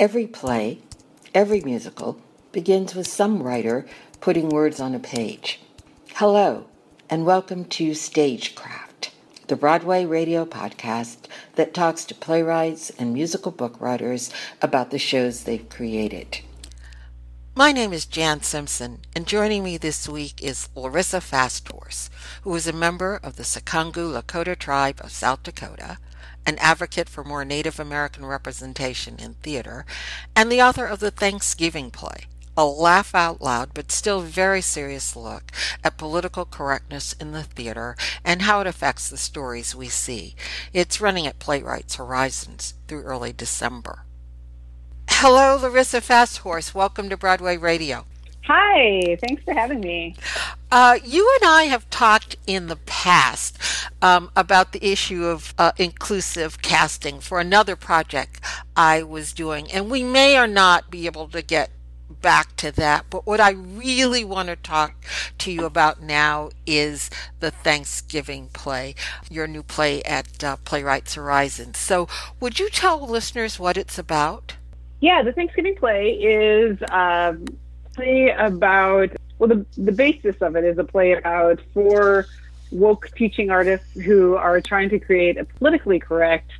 Every play, every musical begins with some writer putting words on a page. Hello, and welcome to Stagecraft, the Broadway radio podcast that talks to playwrights and musical book writers about the shows they've created. My name is Jan Simpson, and joining me this week is Larissa FastHorse, who is a member of the Sicangu Lakota tribe of South Dakota, an advocate for more Native American representation in theater, and the author of the Thanksgiving play, a laugh out loud but still very serious look at political correctness in the theater and how it affects the stories we see. It's running at Playwrights Horizons through early December. Hello, Larissa FastHorse. Welcome to Broadway Radio. Hi, thanks for having me. Uh, you and I have talked in the past um, about the issue of uh, inclusive casting for another project I was doing, and we may or not be able to get back to that. But what I really want to talk to you about now is the Thanksgiving play, your new play at uh, Playwrights Horizon. So, would you tell listeners what it's about? Yeah, the Thanksgiving play is um, play about well, the the basis of it is a play about four woke teaching artists who are trying to create a politically correct,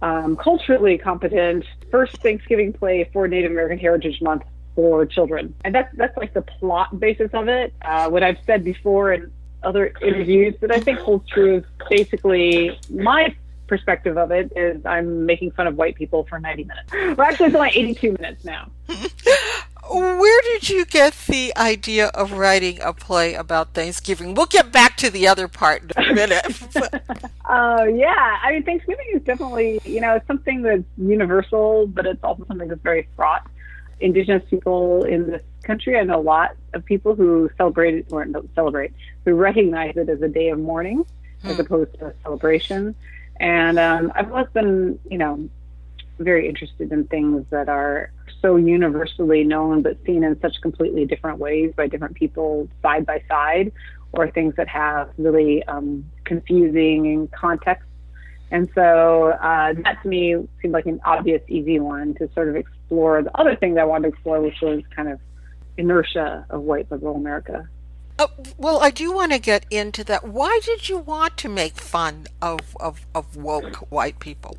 um, culturally competent first Thanksgiving play for Native American Heritage Month for children, and that's that's like the plot basis of it. Uh, what I've said before in other interviews that I think holds true is basically my perspective of it is I'm making fun of white people for 90 minutes. Well, actually, it's only 82 minutes now. Where did you get the idea of writing a play about Thanksgiving? We'll get back to the other part in a minute. Oh, uh, yeah. I mean, Thanksgiving is definitely, you know, it's something that's universal, but it's also something that's very fraught. Indigenous people in this country, I know a lot of people who celebrate it, or don't celebrate, who recognize it as a day of mourning hmm. as opposed to a celebration. And um, I've always been, you know, very interested in things that are so universally known but seen in such completely different ways by different people side by side, or things that have really um, confusing context. And so uh, that to me seemed like an obvious, easy one to sort of explore. The other thing that I wanted to explore, which was kind of inertia of white liberal America. Uh, well, I do want to get into that. Why did you want to make fun of, of, of woke white people?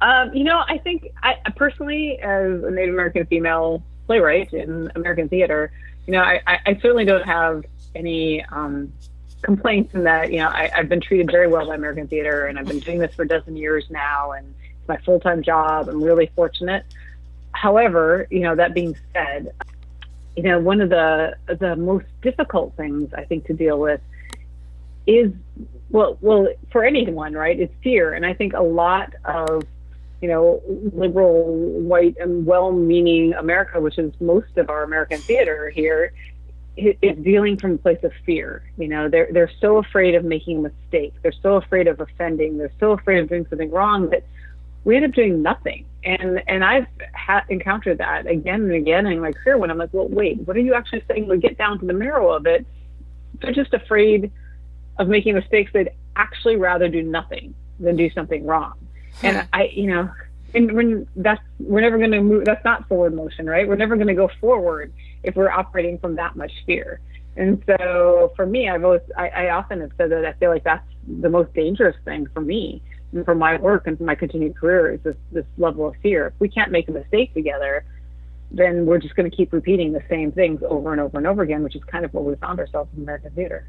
Um, you know, I think I personally, as a Native American female playwright in American theater, you know, I, I certainly don't have any um, complaints in that, you know, I, I've been treated very well by American theater and I've been doing this for a dozen years now and it's my full time job. I'm really fortunate. However, you know, that being said, you know, one of the the most difficult things I think to deal with is well, well, for anyone, right? It's fear, and I think a lot of you know liberal, white, and well-meaning America, which is most of our American theater here, is dealing from a place of fear. You know, they're they're so afraid of making a mistake. They're so afraid of offending. They're so afraid of doing something wrong that we end up doing nothing. And and I've ha- encountered that again and again in my career when I'm like, well, wait, what are you actually saying? We get down to the marrow of it. They're just afraid of making mistakes. They'd actually rather do nothing than do something wrong. And. I, you know, and when that's we're never going to move. That's not forward motion, right? We're never going to go forward if we're operating from that much fear. And so for me, I've always, I, I often have said that I feel like that's the most dangerous thing for me and for my work and for my continued career is this, this level of fear. If we can't make a mistake together, then we're just going to keep repeating the same things over and over and over again, which is kind of what we found ourselves in American theater.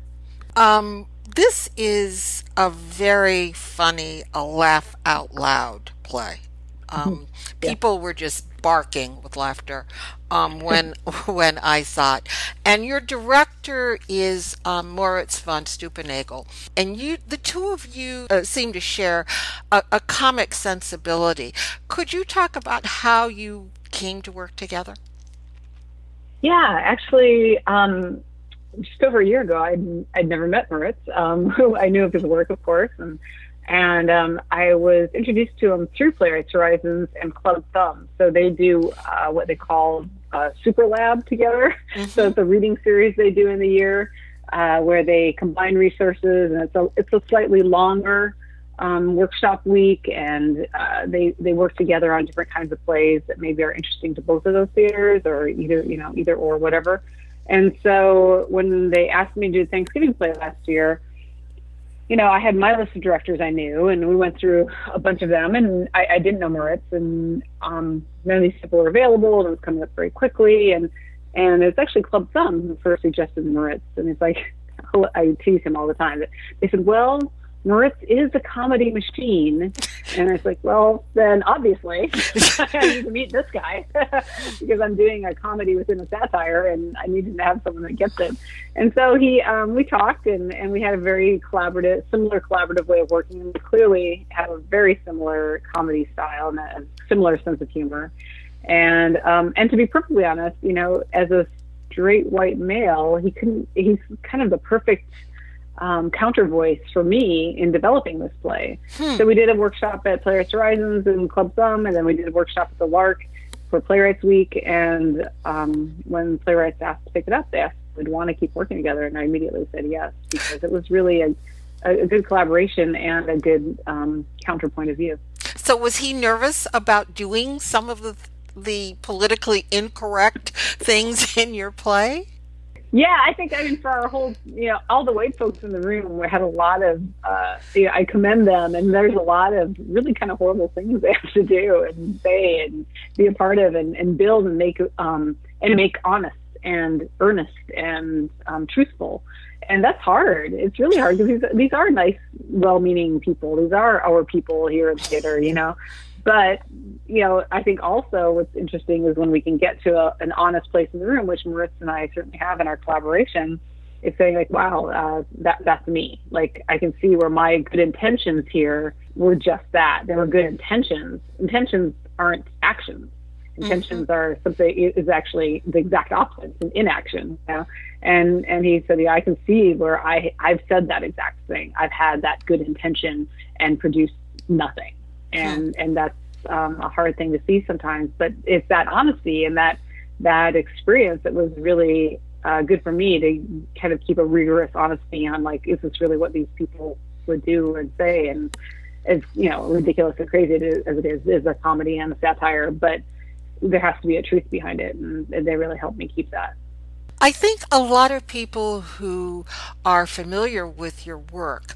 Um, this is a very funny, a laugh out loud play. Um, yeah. People were just barking with laughter um, when when I saw it. And your director is um, Moritz von Stuelpnagel, and you, the two of you, uh, seem to share a, a, comic sensibility. Could you talk about how you came to work together? Yeah, actually, um, just over a year ago, I'd, I'd never met Moritz. Um, I knew of his work, of course, and and um, I was introduced to him through Playwrights Horizons and Clubbed Thumb. So they do uh, what they call a Super Lab together. Mm-hmm. So it's a reading series they do in the year uh, where they combine resources, and it's a it's a slightly longer um, workshop week, and uh, they they work together on different kinds of plays that maybe are interesting to both of those theaters, or either you know either or whatever. And so when they asked me to do Thanksgiving play last year, you know, I had my list of directors I knew, and we went through a bunch of them, and I, I didn't know Moritz, and um, none of these people were available, and it was coming up very quickly, and and it's actually Clubbed Thumb who first suggested Moritz, and it's like I tease him all the time. They said, "Well, Moritz is a comedy machine. And I was like, well, then obviously I need to meet this guy because I'm doing a comedy within a satire and I needed to have someone that gets it. And so he, um, we talked and, and we had a very collaborative, similar collaborative way of working. And we clearly have a very similar comedy style and a similar sense of humor. And, um, and to be perfectly honest, you know, as a straight white male, he couldn't, he's kind of the perfect um, counter voice for me in developing this play. Hmm. So we did a workshop at Playwrights Horizons and Clubbed Thumb, and then we did a workshop at the Lark for Playwrights Week. And um, when playwrights asked to pick it up, they asked if we'd want to keep working together, and I immediately said yes because it was really a, a good collaboration and a good um, counterpoint of view. So was he nervous about doing some of the the politically incorrect things in your play? Yeah, I think I mean for our whole, you know, all the white folks in the room, we had a lot of, uh, you know, I commend them, and there's a lot of really kind of horrible things they have to do and say and be a part of and, and build and make um and make honest and earnest and um, truthful, and that's hard. It's really hard because these these are nice, well-meaning people. These are our people here in theater, you know, but you know, I think also what's interesting is when we can get to a, an honest place in the room, which Moritz and I certainly have in our collaboration. It's saying like, wow, uh, that that's me. Like I can see where my good intentions here were just that. They were good intentions. Intentions aren't actions. Intentions mm-hmm. are something is actually the exact opposite, it's an inaction. You know? And and he said, yeah, I can see where I I've said that exact thing. I've had that good intention and produced nothing and and that's um, a hard thing to see sometimes. But it's that honesty and that that experience that was really uh, good for me to kind of keep a rigorous honesty on like, is this really what these people would do and say? And as you know, ridiculous and crazy as it is, is a comedy and a satire, but there has to be a truth behind it, and, and they really helped me keep that. I think a lot of people who are familiar with your work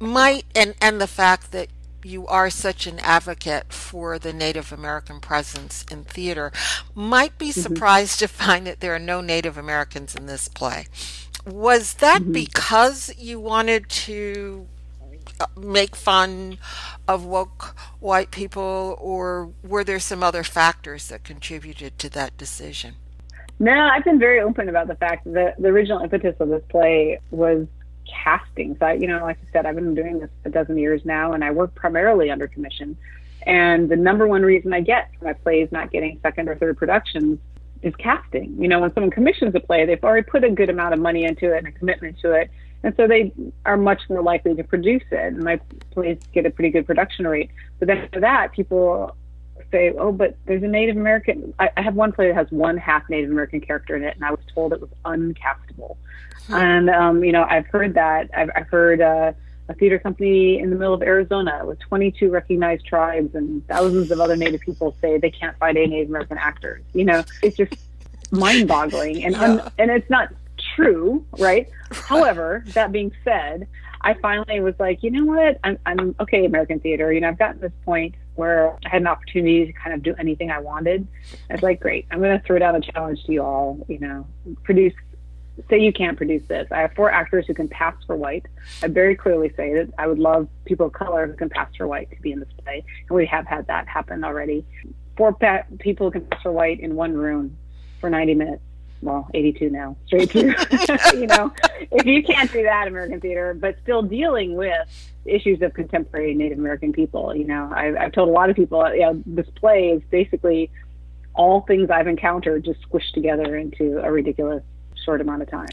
might, and, and the fact that you are such an advocate for the Native American presence in theater, might be mm-hmm. surprised mm-hmm. to find that there are no Native Americans in this play. Was that mm-hmm. because you wanted to uh, make fun of woke white people, or were there some other factors that contributed to that decision? No, I've been very open about the fact that the original impetus of this play was casting. So, I, you know, like I said, I've been doing this a dozen years now, and I work primarily under commission. And the number one reason I get for my plays not getting second or third productions is casting. You know, when someone commissions a play, they've already put a good amount of money into it and a commitment to it. And so they are much more likely to produce it. And my plays get a pretty good production rate. But then after that, people say, oh, but there's a Native American. I, I have one play that has one half Native American character in it, and I was told it was uncastable. Hmm. And um, you know, I've heard that. I've, I've heard uh, a theater company in the middle of Arizona with 22 recognized tribes and thousands of other Native people say they can't find any Native American actors. You know, it's just mind-boggling, and yeah. un- and it's not true, right? However, that being said, I finally was like, you know what? I'm, I'm okay, American theater. You know, I've gotten this point where I had an opportunity to kind of do anything I wanted. I was like, great, I'm going to throw down a challenge to you all. You know, produce. Say you can't produce this. I have four actors who can pass for white. I very clearly say that I would love people of color who can pass for white to be in this play, and we have had that happen already. Four pa- people who can pass for white in one room for 90 minutes well, 82 now, straight through. you know, if you can't do that, American theater, but still dealing with issues of contemporary Native American people, you know, I've, I've told a lot of people, you know, this play is basically all things I've encountered just squished together into a ridiculous short amount of time.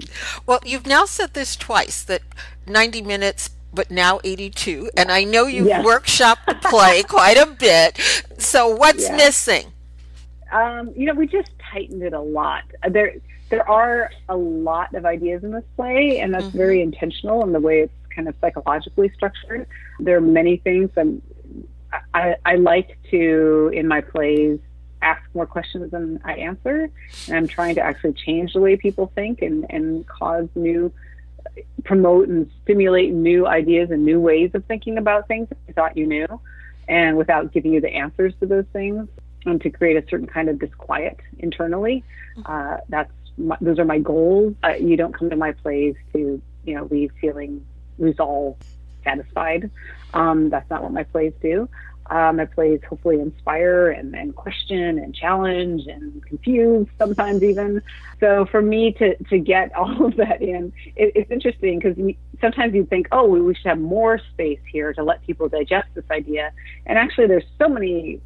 Well, you've now said this twice that 90 minutes but now 82 and i know you've yes. workshopped the play quite a bit so what's yeah. missing um, you know we just tightened it a lot. There there are a lot of ideas in this play, and that's mm-hmm. very intentional in the way it's kind of psychologically structured. There are many things that I, I like to, in my plays, ask more questions than I answer. And I'm trying to actually change the way people think and, and cause new, promote and stimulate new ideas and new ways of thinking about things that you thought you knew. And without giving you the answers to those things, and to create a certain kind of disquiet internally. Uh, that's my, those are my goals. Uh, you don't come to my plays to you know leave feeling resolved, satisfied. Um, that's not what my plays do. Uh, my plays hopefully inspire and, and question and challenge and confuse sometimes even. So for me to, to get all of that in, it, it's interesting because sometimes you think, oh, we, we should have more space here to let people digest this idea. And actually, there's so many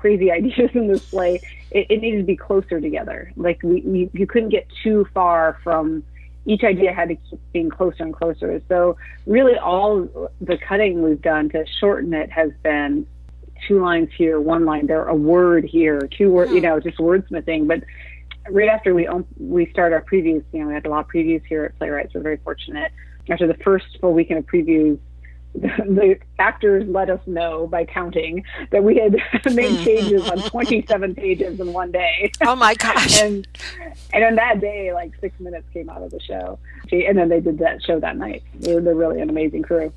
crazy ideas in this play, it, it needed to be closer together. Like we, we, you couldn't get too far from each idea had to keep being closer and closer. So really, all the cutting we've done to shorten it has been two lines here, one line there, a word here, two word, you hmm. know, just wordsmithing. But right after we we start our previews, you know, we had a lot of previews here at Playwrights. We're very fortunate. After the first full weekend of previews, the actors let us know by counting that we had made changes on 27 pages in one day. Oh my gosh. and and on that day, like six minutes came out of the show. And then they did that show that night. They're, they're really an amazing crew.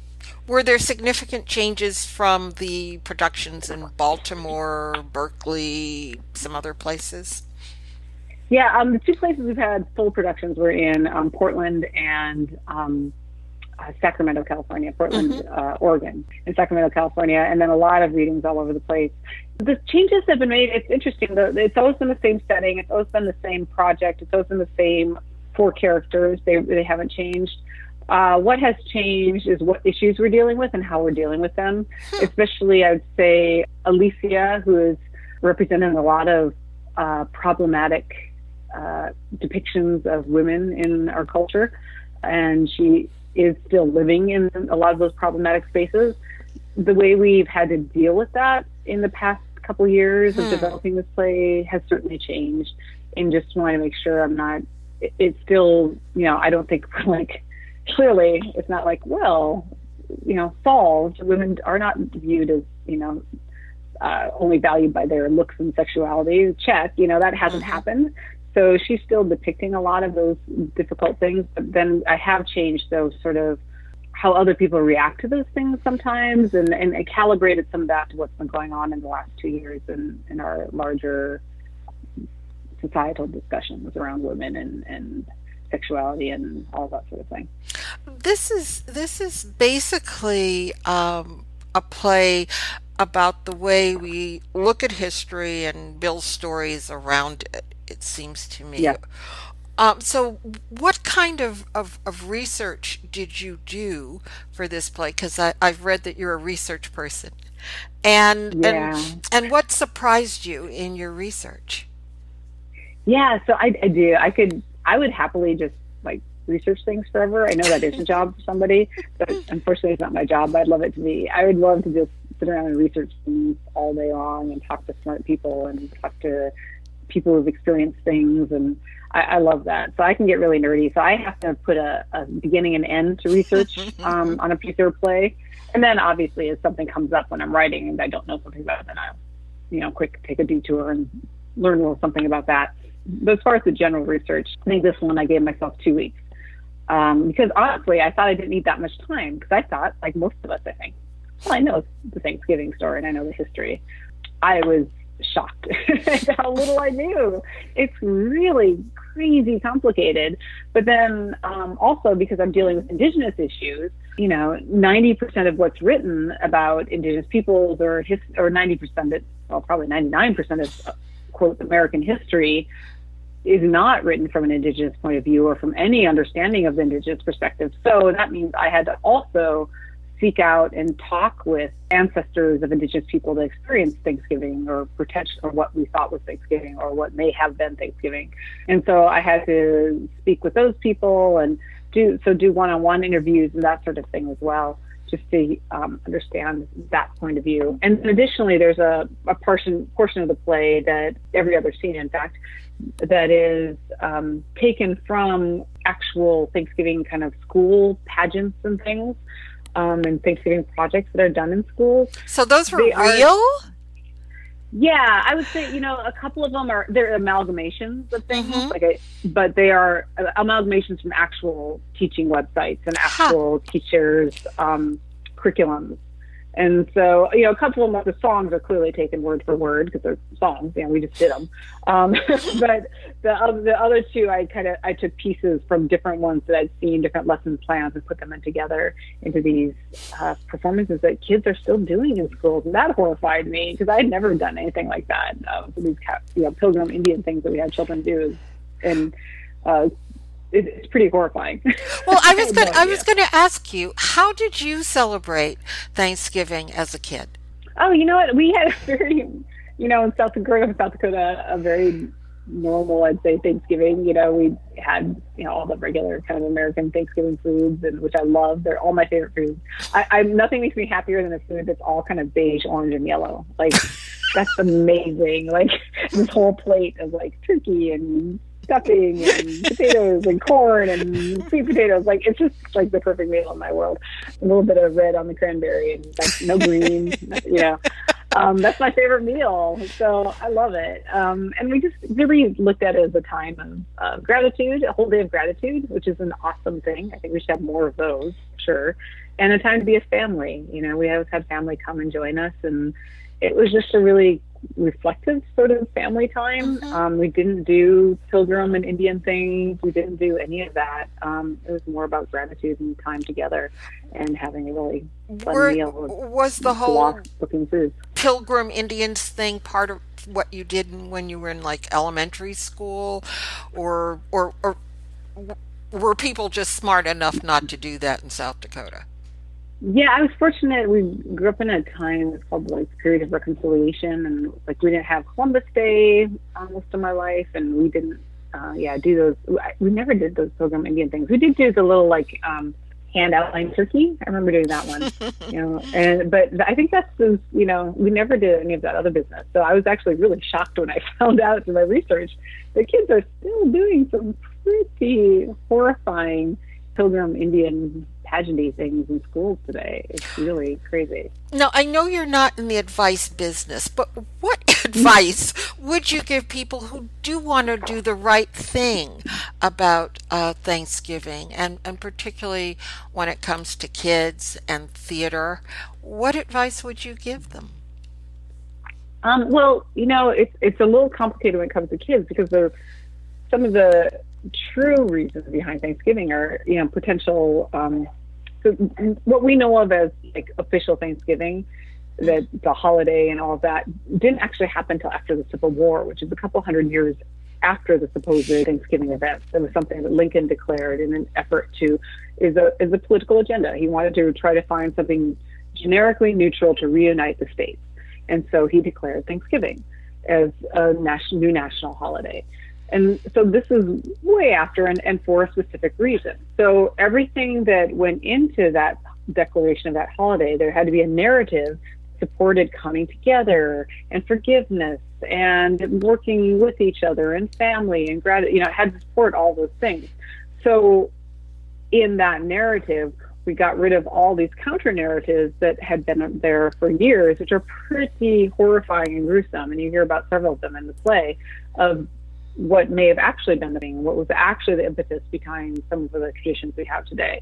Were there significant changes from the productions in Baltimore, Berkeley, some other places? Yeah, um, the two places we've had full productions were in um, Portland and um, Sacramento, California, Portland, mm-hmm. uh, Oregon, and Sacramento, California, and then a lot of readings all over the place. The changes have been made. It's interesting. It's always been the same setting. It's always been the same project. It's always been the same four characters. They they haven't changed. Uh, what has changed is what issues we're dealing with and how we're dealing with them. Hmm. Especially, I would say Alicia, who is representing a lot of uh, problematic uh, depictions of women in our culture, and she is still living in a lot of those problematic spaces. The way we've had to deal with that in the past couple years hmm. of developing this play has certainly changed. And just want to make sure I'm not. It's still, you know, I don't think like clearly it's not like well, you know, solved. Women are not viewed as you know uh, only valued by their looks and sexuality. Check, you know, that hasn't mm-hmm. happened. So she's still depicting a lot of those difficult things, but then I have changed those sort of how other people react to those things sometimes and, and I calibrated some of that to what's been going on in the last two years in, in our larger societal discussions around women and, and sexuality and all that sort of thing. This is this is basically um, a play about the way we look at history and build stories around it it seems to me. Yeah. Um, so, what kind of, of, of, research did you do for this play? Because I've read that you're a research person, and yeah. and and what surprised you in your research? Yeah, so I, I do. I could. I would happily just like research things forever. I know that is a job for somebody, but unfortunately, it's not my job. I'd love it to be. I would love to just sit around and research things all day long and talk to smart people and talk to people who've experienced things and I, I, love that. So I can get really nerdy. So I have to put a, a beginning and end to research um, on a piece or play. And then obviously if something comes up when I'm writing and I don't know something about it, then I'll, you know, quick take a detour and learn a little something about that. But as far as the general research, I think this one I gave myself two weeks. Um, because honestly, I thought I didn't need that much time because I thought, like most of us, I think, well, I know the Thanksgiving story and I know the history. I was shocked at how little I knew. It's really crazy complicated. But then um, also because I'm dealing with indigenous issues, you know, 90% of what's written about indigenous peoples or his, or 90% of, well, probably 99% of quote American history is not written from an indigenous point of view or from any understanding of the indigenous perspective. So that means I had to also seek out and talk with ancestors of indigenous people that experienced Thanksgiving or potential or what we thought was Thanksgiving or what may have been Thanksgiving. And so I had to speak with those people and do so do one-on-one interviews and that sort of thing as well just to um, understand that point of view. And additionally, there's a, a portion portion of the play that every other scene, in fact, that is um, taken from actual Thanksgiving kind of school pageants and things, um, and Thanksgiving projects that are done in schools. So those were they real. Are, yeah, I would say you know a couple of them are they're amalgamations of things, mm-hmm. like a, but they are amalgamations from actual teaching websites and actual huh. teachers' um, curriculums. And so, you know, a couple of them, the songs are clearly taken word for word because they're songs. You know, we just did them. Um, but the the other two, I kind of I took pieces from different ones that I'd seen, different lesson plans, and put them in together into these uh, performances that kids are still doing in schools, and that horrified me because I had never done anything like that. Uh, these you know pilgrim Indian things that we had children do, and uh, it's pretty horrifying. Well, I was going I was going to ask you, how did you celebrate Thanksgiving as a kid? Oh, you know what? We had a very, you know, in South Dakota, South Dakota, a very normal, I'd say, Thanksgiving. You know, we had, you know, all the regular kind of American Thanksgiving foods, and which I love. They're all my favorite foods. I, I nothing makes me happier than a food that's all kind of beige, orange, and yellow. Like that's amazing. Like this whole plate of like turkey and stuffing and potatoes and corn and sweet potatoes. Like it's just like the perfect meal in my world. A little bit of red on the cranberry and like no green. you know, um, that's my favorite meal. So I love it. Um, and we just really looked at it as a time of uh, gratitude, a whole day of gratitude, which is an awesome thing. I think we should have more of those, sure. And a time to be a family. You know, we always had family come and join us and it was just a really reflective sort of family time. Mm-hmm. Um, we didn't do pilgrim and Indian things. We didn't do any of that. Um, it was more about gratitude and time together and having a really fun Were, meal. Was the whole pilgrim Indians thing part of what you did when you were in like elementary school, or or or were people just smart enough not to do that in South Dakota? Yeah, I was fortunate. We grew up in a time called like period of reconciliation, and like we didn't have Columbus Day uh, most of my life, and we didn't, uh, yeah, do those. We never did those Pilgrim Indian things. We did do the little like um, hand outline turkey. I remember doing that one, you know. And but I think that's the, you know, we never did any of that other business. So I was actually really shocked when I found out through my research that kids are still doing some pretty horrifying Pilgrim Indian pageanty things in schools today. It's really crazy. Now, I know you're not in the advice business, but what advice would you give people who do want to do the right thing about uh, Thanksgiving, and, and particularly when it comes to kids and theater? What advice would you give them? Um, well, you know, it's it's a little complicated when it comes to kids because there's some of the true reasons behind Thanksgiving are, you know, potential um, what we know of as like official Thanksgiving, that the holiday and all of that didn't actually happen until after the Civil War, which is a couple hundred years after the supposed Thanksgiving events. It was something that Lincoln declared in an effort to is a is a political agenda. He wanted to try to find something generically neutral to reunite the states, and so he declared Thanksgiving as a national, new national holiday. And so this is way after and, and for a specific reason. So everything that went into that declaration of that holiday, there had to be a narrative supported coming together and forgiveness and working with each other and family and gratitude. You know, it had to support all those things. So in that narrative, we got rid of all these counter narratives that had been there for years, which are pretty horrifying and gruesome. And you hear about several of them in the play of what may have actually been the thing, what was actually the impetus behind some of the traditions we have today.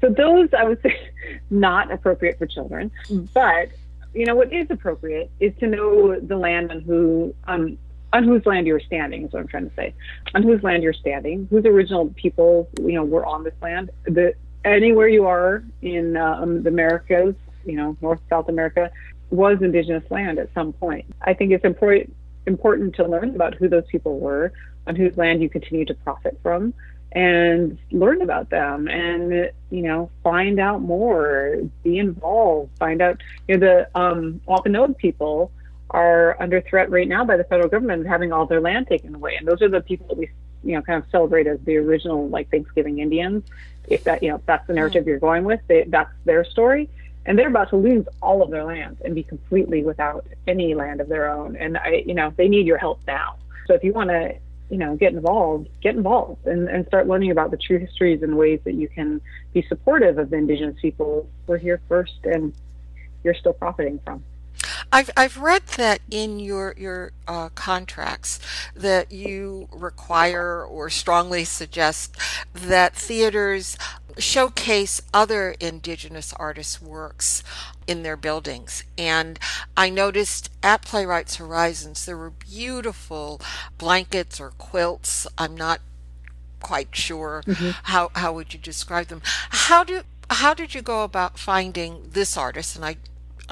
So those I would say not appropriate for children, but you know what is appropriate is to know the land on who um, on whose land you're standing is what I'm trying to say. On whose land you're standing, whose original people you know were on this land. The anywhere you are in um, the Americas, you know North South America, was indigenous land at some point. I think it's important important to learn about who those people were, on whose land you continue to profit from, and learn about them and you know find out more, be involved, find out. You know the um, Wampanoag people are under threat right now by the federal government having all their land taken away, and those are the people that we you know kind of celebrate as the original like Thanksgiving Indians. If that you know if that's the narrative mm-hmm. you're going with, they, that's their story and they're about to lose all of their land and be completely without any land of their own. And I, you know, they need your help now. So if you want to you know, get involved, get involved and, and start learning about the true histories and ways that you can be supportive of the indigenous people who are here first and you're still profiting from. I've I've read that in your your uh, contracts that you require or strongly suggest that theaters showcase other indigenous artists' works in their buildings. And I noticed at Playwrights Horizons there were beautiful blankets or quilts. I'm not quite sure mm-hmm. how how would you describe them. How do how did you go about finding this artist? And I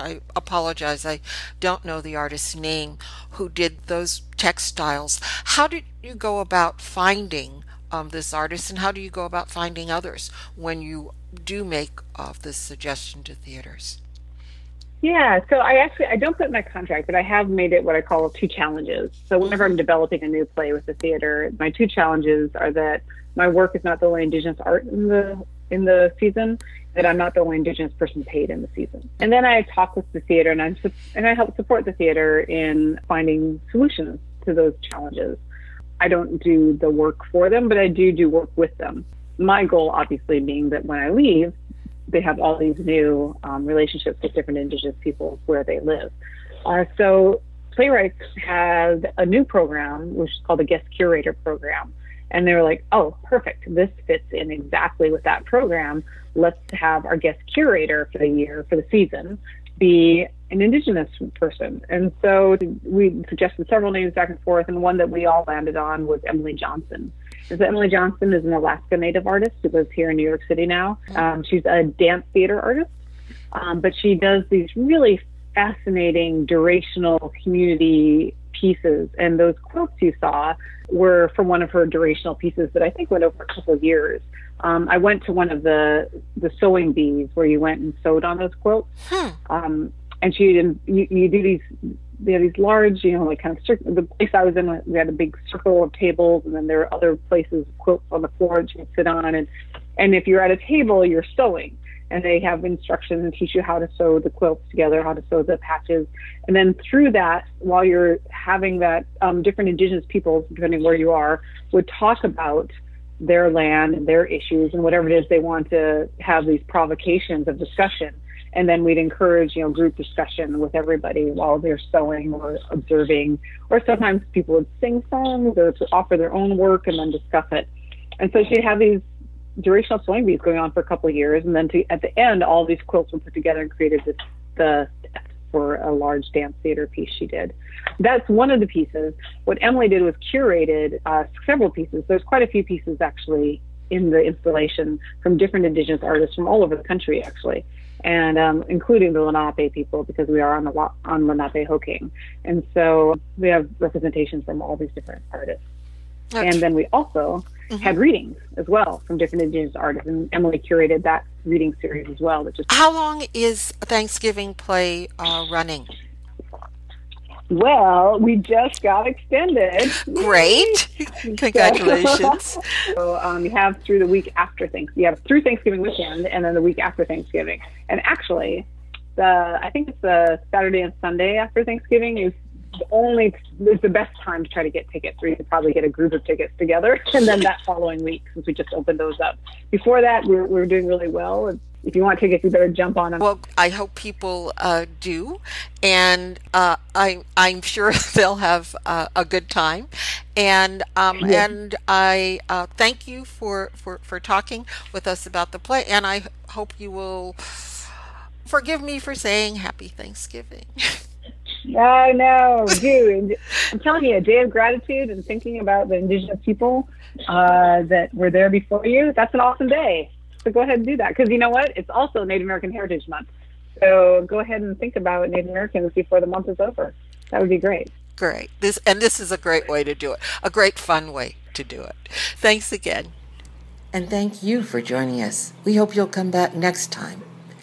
I apologize, I don't know the artist's name who did those textiles. How did you go about finding um, this artist, and how do you go about finding others when you do make uh, this suggestion to theaters? Yeah, so I actually I don't put in my contract, but I have made it what I call two challenges. So whenever I'm developing a new play with the theater, my two challenges are that my work is not the only indigenous art in the in the season, that I'm not the only Indigenous person paid in the season. And then I talk with the theater and I and I help support the theater in finding solutions to those challenges. I don't do the work for them, but I do do work with them. My goal, obviously, being that when I leave, they have all these new um, relationships with different Indigenous people where they live. Uh, so Playwrights had a new program, which is called the Guest Curator Program. And they were like, oh, perfect. This fits in exactly with that program let's have our guest curator for the year, for the season, be an Indigenous person. And so we suggested several names back and forth, and one that we all landed on was Emily Johnson. So Emily Johnson is an Alaska Native artist who lives here in New York City now. Um, she's a dance theater artist, um, but she does these really fascinating durational community pieces. And those quilts you saw were from one of her durational pieces that I think went over a couple of years. Um, I went to one of the the sewing bees where you went and sewed on those quilts. Hmm. Um, and she did you, you do these they have these large, you know, like kind of circle. The place I was in, we had a big circle of tables, and then there are other places quilts on the floor that you can sit on. And and if you're at a table, you're sewing, and they have instructions and teach you how to sew the quilts together, how to sew the patches, and then through that, while you're having that, um, different indigenous peoples, depending where you are, would talk about their land and their issues and whatever it is they want to have these provocations of discussion. And then we'd encourage, you know, group discussion with everybody while they're sewing or observing. Or sometimes people would sing songs or offer their own work and then discuss it. And so she'd have these durational sewing bees going on for a couple of years. And then to, at the end, all these quilts were put together and created this, the for a large dance theater piece she did. That's one of the pieces. What Emily did was curated uh, several pieces. There's quite a few pieces actually in the installation from different Indigenous artists from all over the country, actually, and um, including the Lenape people because we are on the on Lenapehoking, and so we have representations from all these different artists. And then we also mm-hmm. had readings as well from different Indigenous artists, and Emily curated that reading series as well. Which is how long is Thanksgiving play uh, running? Well, we just got extended. Great! Congratulations. so um, you have through the week after Thanksgiving. You have through Thanksgiving weekend, and then the week after Thanksgiving. And actually, the I think it's the Saturday and Sunday after Thanksgiving is only it's the best time to try to get tickets. Where you could probably get a group of tickets together and then that following week since we just opened those up. Before that we are we are doing really well if you want tickets you better jump on them well i hope people uh, do and uh, I, i'm sure they'll have uh, a good time. And um, yeah. and i uh, thank you for, for for talking with us about the play and i hope you will forgive me for saying happy thanksgiving I know, dude. I'm telling you, a day of gratitude and thinking about the indigenous people uh, that were there before you. That's an awesome day. So go ahead and do that because you know what? It's also Native American Heritage Month. So go ahead and think about Native Americans before the month is over. That would be great. Great. This and this is a great way to do it. A great fun way to do it. Thanks again. And thank you for joining us. We hope you'll come back next time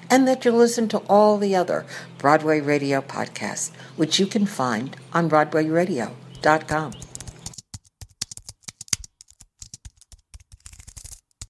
and that you'll listen to all the other Broadway Radio podcasts, which you can find on BroadwayRadio.com.